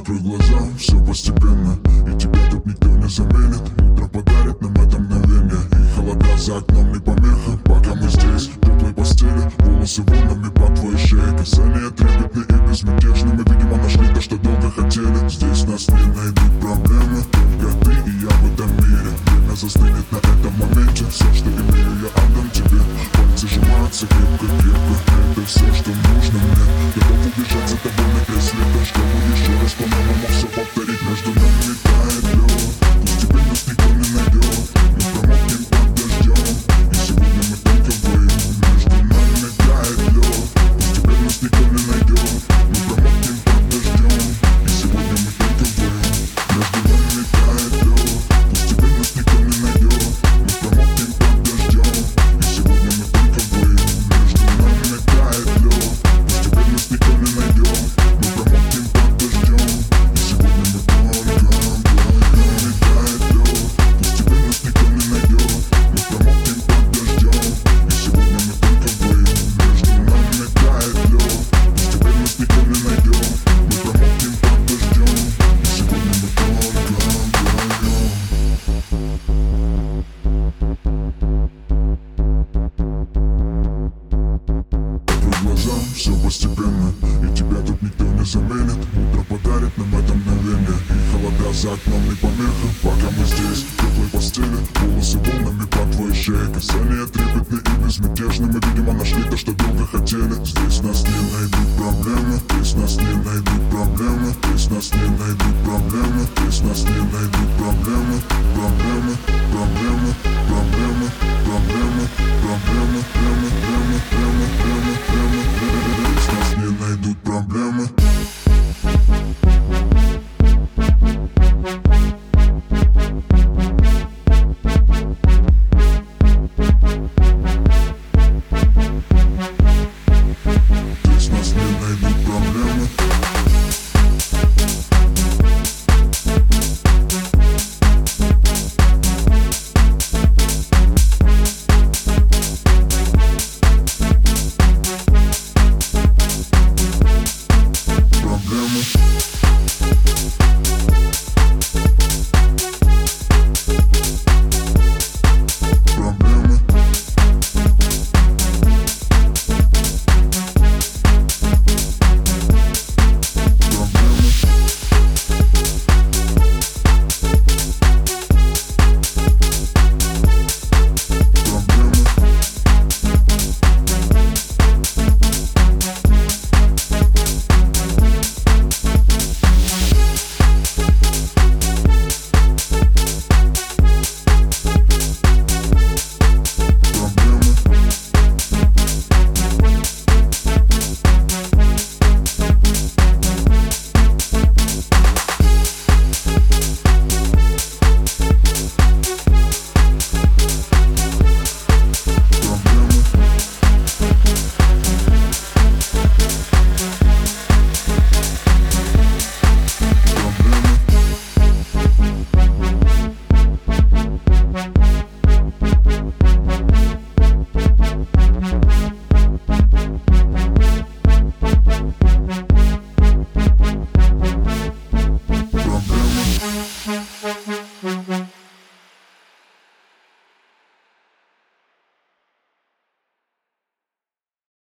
Закрой глаза, все постепенно. И тебя тут никто не заменит. Утро подарит нам это мгновение. И холода за окном не помеха. Пока мы здесь, в теплой постели. Волосы волнами по твоей шее Касания трепетны и безмятежны. Мы, видимо, нашли то, что долго хотели. Здесь нас не найдут проблемы. Только ты и я в этом мире. Время застынет на этом моменте. Все, что имею, я отдам тебе. Пальцы сжимаются крепко-крепко. Это все, что нужно мне. Готов убежать за тобой на край света Чтобы заменит Утро подарит нам это мгновение. И холода за окном не помеха Пока мы здесь, в теплой постели Волосы волнами по твоей шее. Касания трепетны и безмятежны. Мы, видимо, нашли то, что долго хотели. Здесь нас не найдут проблемы Здесь нас не найдут проблемы Здесь нас не найдут проблемы Здесь нас не найдут проблемы, проблемы, проблемы programa.